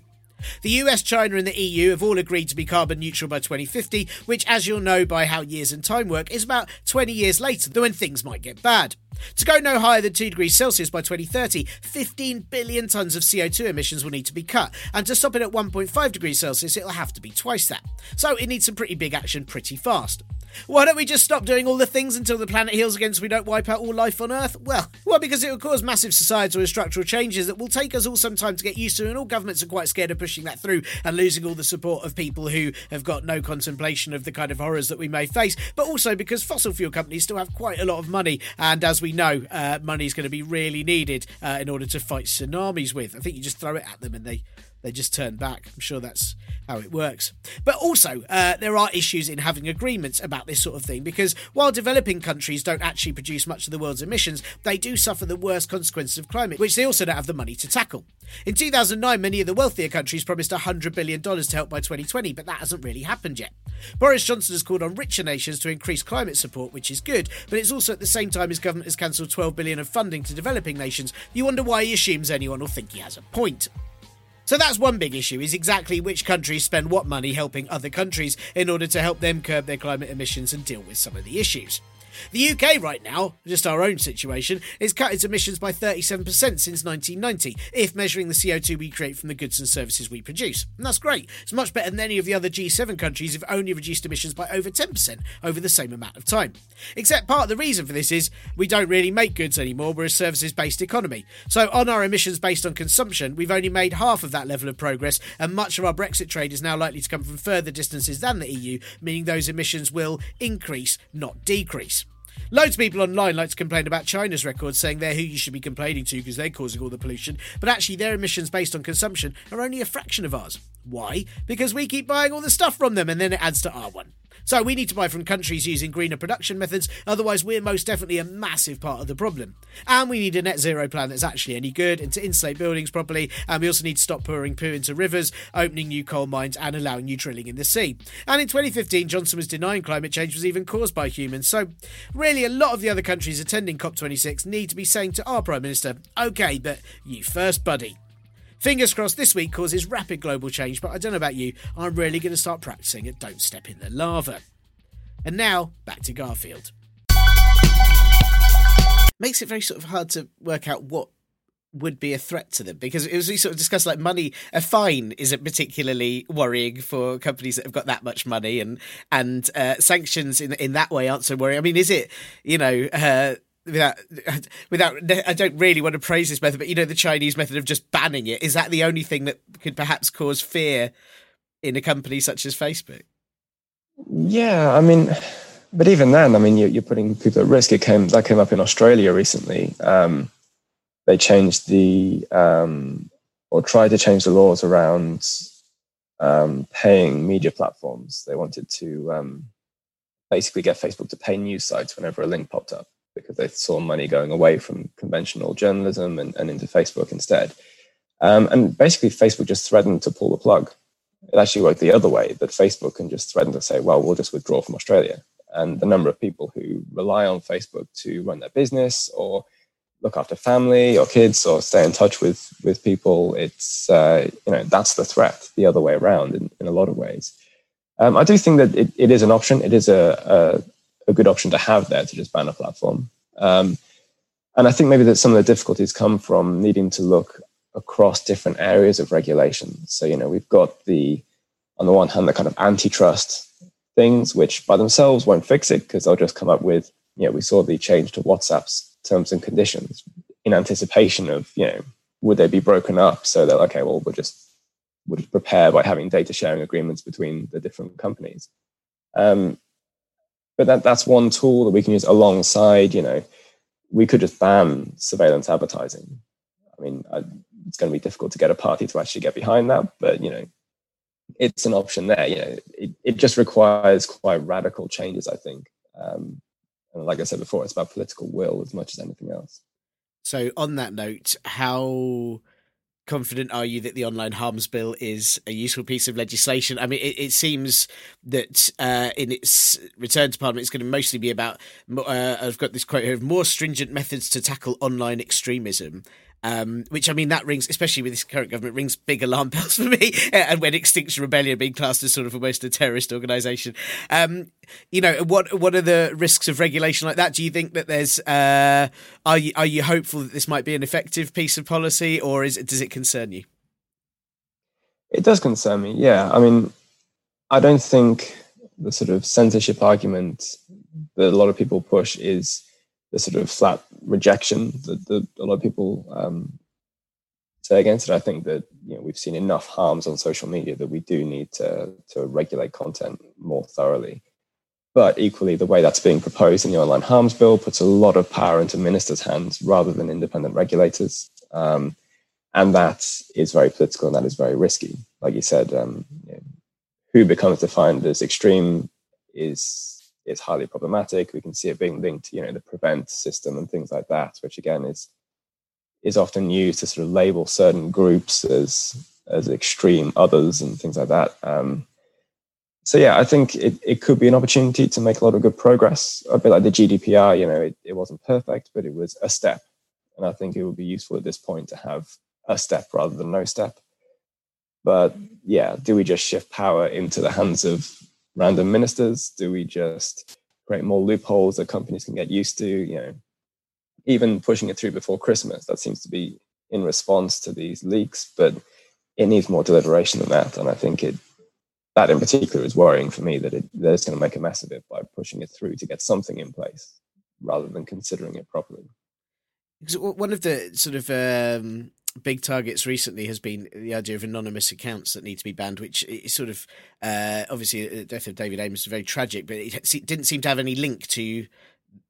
The US, China, and the EU have all agreed to be carbon neutral by 2050, which, as you'll know by how years and time work, is about 20 years later than when things might get bad. To go no higher than 2 degrees Celsius by 2030, 15 billion tonnes of CO2 emissions will need to be cut, and to stop it at 1.5 degrees Celsius, it'll have to be twice that. So it needs some pretty big action pretty fast. Why don't we just stop doing all the things until the planet heals again so we don't wipe out all life on Earth? Well, well, because it will cause massive societal and structural changes that will take us all some time to get used to, and all governments are quite scared of pushing that through and losing all the support of people who have got no contemplation of the kind of horrors that we may face, but also because fossil fuel companies still have quite a lot of money, and as we know, uh, money is going to be really needed uh, in order to fight tsunamis with. I think you just throw it at them and they they just turn back. I'm sure that's how it works. But also, uh, there are issues in having agreements about this sort of thing because while developing countries don't actually produce much of the world's emissions, they do suffer the worst consequences of climate, which they also don't have the money to tackle. In 2009, many of the wealthier countries promised $100 billion to help by 2020, but that hasn't really happened yet. Boris Johnson has called on richer nations to increase climate support, which is good, but it's also at the same time his government has cancelled 12 billion of funding to developing nations. You wonder why he assumes anyone will think he has a point. So that's one big issue is exactly which countries spend what money helping other countries in order to help them curb their climate emissions and deal with some of the issues. The UK right now, just our own situation, is cut its emissions by 37% since 1990, if measuring the CO2 we create from the goods and services we produce. And that's great. It's much better than any of the other G7 countries have only reduced emissions by over 10% over the same amount of time. Except part of the reason for this is we don't really make goods anymore, we're a services based economy. So on our emissions based on consumption, we've only made half of that level of progress, and much of our Brexit trade is now likely to come from further distances than the EU, meaning those emissions will increase, not decrease. Loads of people online like to complain about China's records, saying they're who you should be complaining to because they're causing all the pollution, but actually their emissions based on consumption are only a fraction of ours. Why? Because we keep buying all the stuff from them and then it adds to our one. So we need to buy from countries using greener production methods, otherwise, we're most definitely a massive part of the problem. And we need a net zero plan that's actually any good and to insulate buildings properly. And we also need to stop pouring poo into rivers, opening new coal mines, and allowing new drilling in the sea. And in 2015, Johnson was denying climate change was even caused by humans. So, really, a lot of the other countries attending COP26 need to be saying to our Prime Minister, okay, but you first, buddy. Fingers crossed this week causes rapid global change, but I don't know about you, I'm really going to start practicing at Don't Step in the Lava. And now, back to Garfield. Makes it very sort of hard to work out what would be a threat to them because it was we sort of discussed like money a fine isn't particularly worrying for companies that have got that much money and and uh, sanctions in in that way aren't so worrying. I mean, is it you know uh, without without I don't really want to praise this method, but you know the Chinese method of just banning it is that the only thing that could perhaps cause fear in a company such as Facebook? Yeah, I mean, but even then, I mean, you're, you're putting people at risk. It came that came up in Australia recently. Um, they changed the um, or tried to change the laws around um, paying media platforms. They wanted to um, basically get Facebook to pay news sites whenever a link popped up because they saw money going away from conventional journalism and, and into Facebook instead. Um, and basically, Facebook just threatened to pull the plug. It actually worked the other way that Facebook can just threaten to say, well, we'll just withdraw from Australia. And the number of people who rely on Facebook to run their business or look after family or kids or stay in touch with with people, it's uh, you know that's the threat. The other way around in, in a lot of ways. Um, I do think that it, it is an option. It is a, a a good option to have there to just ban a platform. Um, and I think maybe that some of the difficulties come from needing to look across different areas of regulation. So, you know, we've got the, on the one hand, the kind of antitrust things, which by themselves won't fix it because they'll just come up with, you know, we saw the change to WhatsApp's terms and conditions in anticipation of, you know, would they be broken up? So they're okay, well, we'll just, we'll just prepare by having data sharing agreements between the different companies. Um, but that, that's one tool that we can use alongside, you know, we could just ban surveillance advertising. I mean, I, it's going to be difficult to get a party to actually get behind that, but, you know, it's an option there. You know, it, it just requires quite radical changes, I think. Um, and like I said before, it's about political will as much as anything else. So, on that note, how confident are you that the online harms bill is a useful piece of legislation? I mean, it, it seems that uh, in its return to Parliament, it's going to mostly be about. Uh, I've got this quote here: "More stringent methods to tackle online extremism." Um, which I mean, that rings, especially with this current government, rings big alarm bells for me. and when Extinction Rebellion being classed as sort of almost a terrorist organisation, um, you know, what what are the risks of regulation like that? Do you think that there's uh, are you are you hopeful that this might be an effective piece of policy, or is does it concern you? It does concern me. Yeah, I mean, I don't think the sort of censorship argument that a lot of people push is the sort of flat rejection that, that a lot of people um, say against it. I think that you know we've seen enough harms on social media that we do need to to regulate content more thoroughly. But equally, the way that's being proposed in the online harms bill puts a lot of power into ministers' hands rather than independent regulators. Um, and that is very political and that is very risky. Like you said, um, you know, who becomes defined as extreme is is highly problematic. We can see it being linked to you know the prevent system and things like that, which again is is often used to sort of label certain groups as as extreme others and things like that. Um, so yeah, I think it, it could be an opportunity to make a lot of good progress. A bit like the GDPR, you know, it, it wasn't perfect, but it was a step. And I think it would be useful at this point to have a step rather than no step. But yeah, do we just shift power into the hands of random ministers? Do we just create more loopholes that companies can get used to? You know, even pushing it through before Christmas, that seems to be in response to these leaks, but it needs more deliberation than that. And I think it that in particular is worrying for me that it, they're just going to make a mess of it by pushing it through to get something in place rather than considering it properly. Because one of the sort of um, big targets recently has been the idea of anonymous accounts that need to be banned, which is sort of uh, obviously the death of David Amess was very tragic, but it didn't seem to have any link to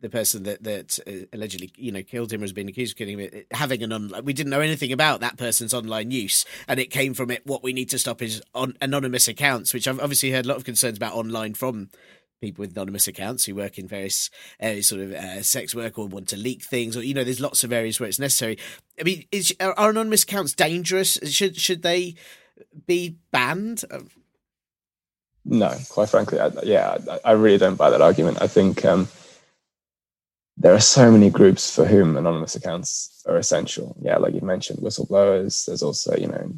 the person that that uh, allegedly you know killed him or has been accused of killing him having an online we didn't know anything about that person's online use and it came from it. What we need to stop is on anonymous accounts which i've obviously heard a lot of concerns about online from people with anonymous accounts who work in various areas, sort of uh, sex work or want to leak things, or you know, there's lots of areas where it's necessary. I mean, is, are, are anonymous accounts dangerous? Should should they be banned? No, quite frankly, I, yeah, I, I, really don't buy that argument. I think um, there are so many groups for whom anonymous accounts are essential. Yeah, like you mentioned, whistleblowers. There's also, you know,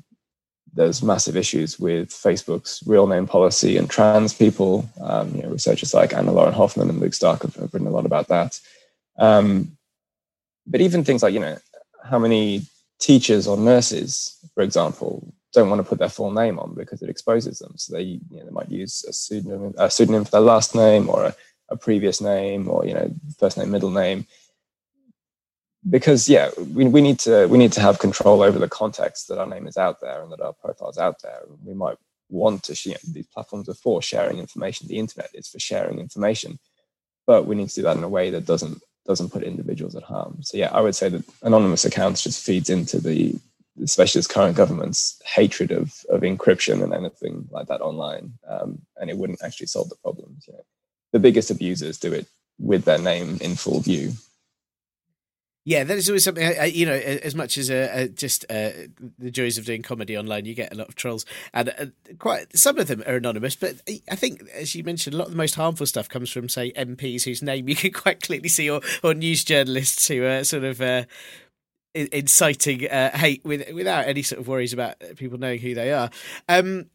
there's massive issues with Facebook's real name policy and trans people. Um, you know, researchers like Anna Lauren Hoffmann and Luke Stark have, have written a lot about that. Um, but even things like, you know, how many teachers or nurses, for example, don't want to put their full name on because it exposes them. So they, you know, they might use a pseudonym, a pseudonym for their last name or a, a previous name or, you know, first name, middle name because yeah, we, we need to we need to have control over the context that our name is out there and that our profile is out there. We might want to share these platforms are for sharing information. The internet is for sharing information, but we need to do that in a way that doesn't doesn't put individuals at harm. So yeah, I would say that anonymous accounts just feeds into the especially this current government's hatred of of encryption and anything like that online, um, and it wouldn't actually solve the problems. You know, the biggest abusers do it with their name in full view, yeah, that is always something. Uh, you know, as much as uh, uh, just uh, the joys of doing comedy online, you get a lot of trolls, and uh, quite some of them are anonymous. But I think, as you mentioned, a lot of the most harmful stuff comes from, say, MPs whose name you can quite clearly see, or, or news journalists who are sort of uh, inciting hate with, without any sort of worries about people knowing who they are. Um,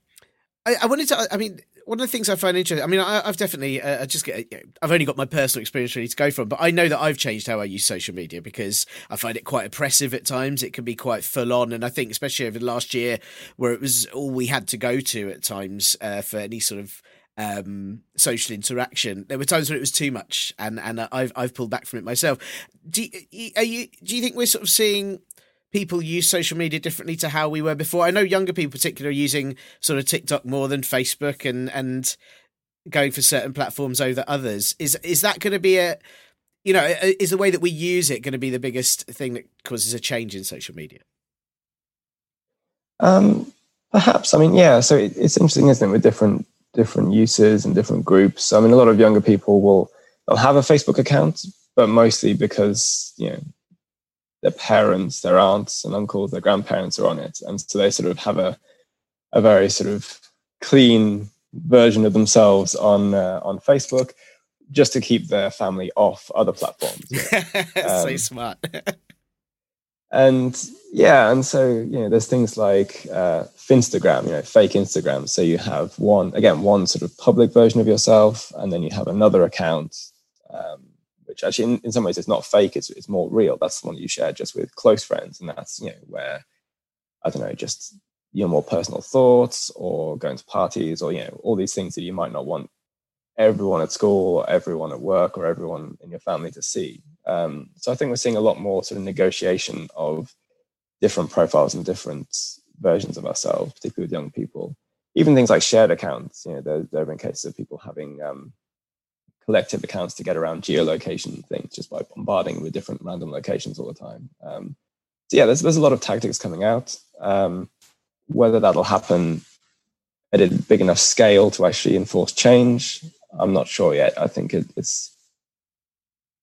I, I wanted to. I mean, one of the things I find interesting. I mean, I, have definitely, uh, I just get, I've only got my personal experience really to go from, but I know that I've changed how I use social media because I find it quite oppressive at times. It can be quite full on, and I think especially over the last year, where it was all we had to go to at times uh, for any sort of um, social interaction. There were times when it was too much, and and I've I've pulled back from it myself. Do you, are you do you think we're sort of seeing people use social media differently to how we were before. I know younger people, particularly, are using sort of TikTok more than Facebook, and and going for certain platforms over others. Is is that going to be a you know is the way that we use it going to be the biggest thing that causes a change in social media? Um, perhaps. I mean, yeah. So it, it's interesting, isn't it, with different different uses and different groups. I mean, a lot of younger people will they'll have a Facebook account, but mostly because you know their parents, their aunts and uncles, their grandparents are on it, and so they sort of have a a very sort of clean version of themselves on uh, on Facebook, just to keep their family off other platforms. um, so smart. and yeah, and so you know, there's things like uh, Finstagram, you know, fake Instagram. So you have one again, one sort of public version of yourself, and then you have another account. Um, which actually in, in some ways it's not fake, it's, it's more real. That's the one you share just with close friends. And that's, you know, where, I don't know, just your more personal thoughts or going to parties or, you know, all these things that you might not want everyone at school or everyone at work or everyone in your family to see. Um, so I think we're seeing a lot more sort of negotiation of different profiles and different versions of ourselves, particularly with young people. Even things like shared accounts, you know, there, there have been cases of people having um, collective accounts to get around geolocation things just by bombarding with different random locations all the time. Um, so yeah, there's there's a lot of tactics coming out. Um, whether that'll happen at a big enough scale to actually enforce change, I'm not sure yet. I think it, it's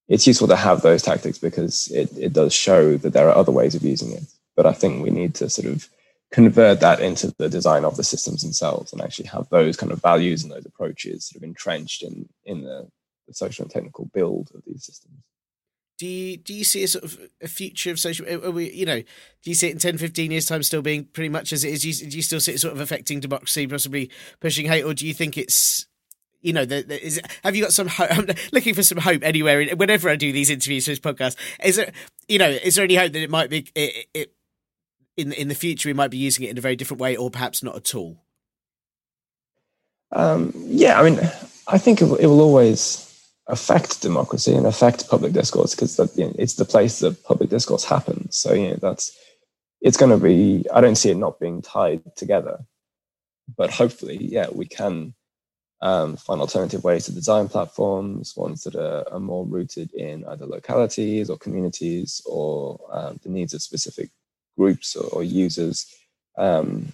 it's useful to have those tactics because it, it does show that there are other ways of using it. But I think we need to sort of convert that into the design of the systems themselves and actually have those kind of values and those approaches sort of entrenched in in the, the social and technical build of these systems Do you do you see a sort of a future of social? Are we, you know, do you see it in 10, 15 years time still being pretty much as it is? Do you, do you still see it sort of affecting democracy, possibly pushing hate, or do you think it's you know, the, the, is, have you got some hope? I'm looking for some hope anywhere. In, whenever I do these interviews for this podcast, is there, you know, is there any hope that it might be it, it, in in the future we might be using it in a very different way, or perhaps not at all? Um, yeah, I mean, I think it, it will always affect democracy and affect public discourse because you know, it's the place that public discourse happens. So you know that's it's going to be. I don't see it not being tied together, but hopefully, yeah, we can um, find alternative ways to design platforms, ones that are, are more rooted in either localities or communities or um, the needs of specific groups or, or users. Um,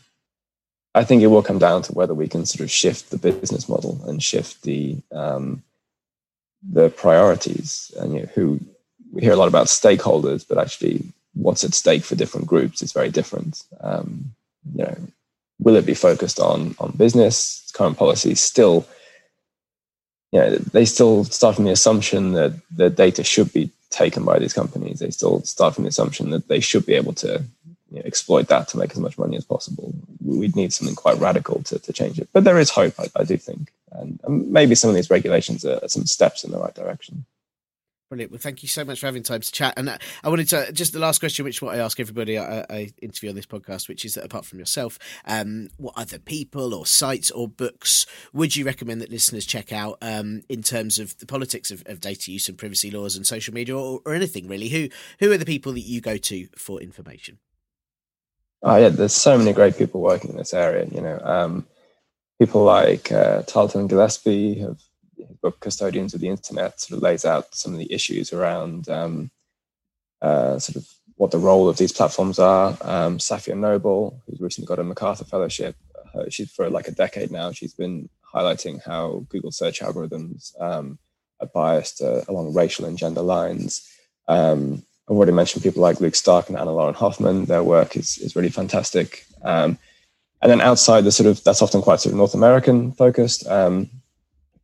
I think it will come down to whether we can sort of shift the business model and shift the um, the priorities and you know, who we hear a lot about stakeholders, but actually what's at stake for different groups is very different. Um, you know, will it be focused on on business? Current policies still, you know, they still start from the assumption that the data should be taken by these companies. They still start from the assumption that they should be able to you know, exploit that to make as much money as possible. We'd need something quite radical to, to change it. But there is hope, I, I do think. And, maybe some of these regulations are, are some steps in the right direction. Brilliant. Well, thank you so much for having time to chat. And uh, I wanted to just the last question, which what I ask everybody I, I interview on this podcast, which is that apart from yourself, um, what other people or sites or books would you recommend that listeners check out um, in terms of the politics of, of, data use and privacy laws and social media, or, or, anything really? Who who are the people that you go to for information? Oh yeah, there's so many great people working in this area. You know, um, people like uh, Tarleton Gillespie have book Custodians of the Internet sort of lays out some of the issues around um, uh, sort of what the role of these platforms are. Um, Safiya Noble, who's recently got a MacArthur Fellowship, uh, she's for like a decade now, she's been highlighting how Google search algorithms um, are biased uh, along racial and gender lines. Um, I've already mentioned people like Luke Stark and Anna Lauren Hoffmann. Their work is, is really fantastic. Um, and then outside the sort of, that's often quite sort of North American focused. Um,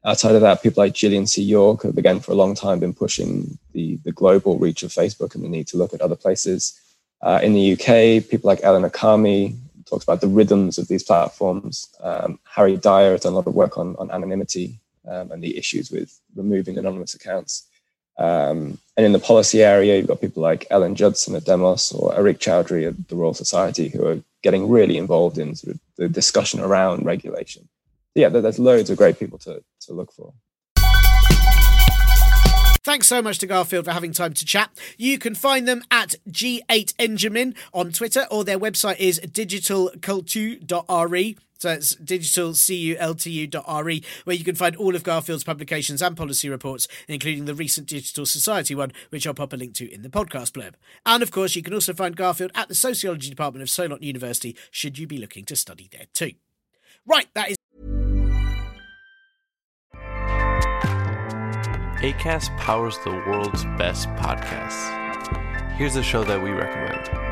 Outside of that, people like Jillian C. York have again for a long time been pushing the, the global reach of Facebook and the need to look at other places. Uh, in the UK, people like Elinor Carmi talks about the rhythms of these platforms. Um, Harry Dyer has done a lot of work on, on anonymity um, and the issues with removing anonymous accounts. Um, and in the policy area, you've got people like Ellen Judson at Demos or Areeq Chowdhury at the Royal Society who are getting really involved in sort of the discussion around regulation yeah, there's loads of great people to, to look for. Thanks so much to Garfield for having time to chat. You can find them at G8enjamin on Twitter, or their website is digitalcultu.re. So it's digitalcultu.re, where you can find all of Garfield's publications and policy reports, including the recent Digital Society one, which I'll pop a link to in the podcast blurb. And of course, you can also find Garfield at the Sociology Department of Solent University, should you be looking to study there too. Right, that is. ACAST powers the world's best podcasts. Here's a show that we recommend.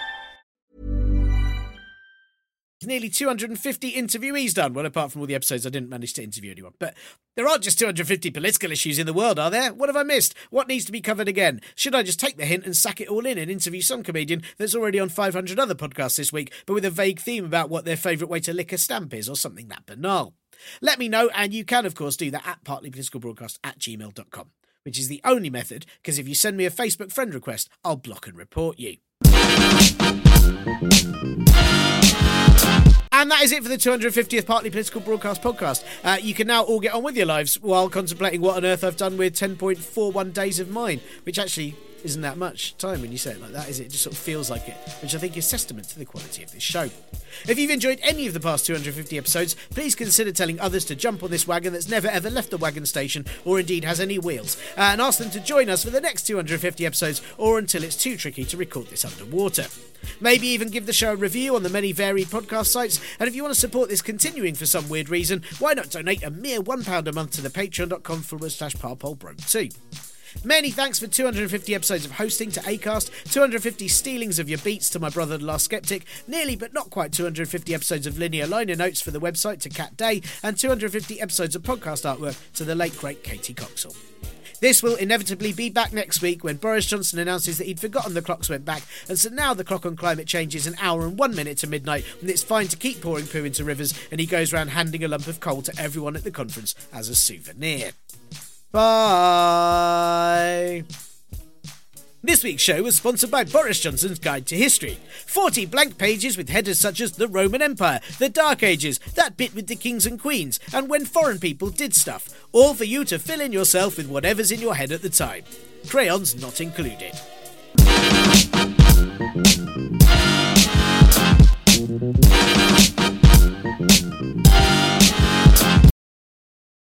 Nearly 250 interviewees done. Well, apart from all the episodes, I didn't manage to interview anyone. But there aren't just 250 political issues in the world, are there? What have I missed? What needs to be covered again? Should I just take the hint and sack it all in and interview some comedian that's already on 500 other podcasts this week, but with a vague theme about what their favourite way to lick a stamp is or something that banal? Let me know, and you can, of course, do that at partlypoliticalbroadcast at gmail.com, which is the only method, because if you send me a Facebook friend request, I'll block and report you. And that is it for the 250th Partly Political Broadcast podcast. Uh, you can now all get on with your lives while contemplating what on earth I've done with 10.41 days of mine, which actually isn't that much time when you say it like that, is it? It just sort of feels like it, which I think is testament to the quality of this show. If you've enjoyed any of the past 250 episodes, please consider telling others to jump on this wagon that's never ever left the wagon station or indeed has any wheels, and ask them to join us for the next 250 episodes or until it's too tricky to record this underwater. Maybe even give the show a review on the many varied podcast sites. And if you want to support this continuing for some weird reason, why not donate a mere £1 a month to the patreon.com forward slash parpolbroke2. Many thanks for 250 episodes of hosting to Acast, 250 stealings of your beats to my brother the last skeptic, nearly but not quite 250 episodes of linear liner notes for the website to Cat Day, and 250 episodes of podcast artwork to the late great Katie Coxall. This will inevitably be back next week when Boris Johnson announces that he'd forgotten the clocks went back, and so now the clock on climate change is an hour and one minute to midnight, and it's fine to keep pouring poo into rivers, and he goes around handing a lump of coal to everyone at the conference as a souvenir. Bye. This week's show was sponsored by Boris Johnson's Guide to History. 40 blank pages with headers such as the Roman Empire, the Dark Ages, that bit with the kings and queens, and when foreign people did stuff. All for you to fill in yourself with whatever's in your head at the time. Crayons not included. Thank you.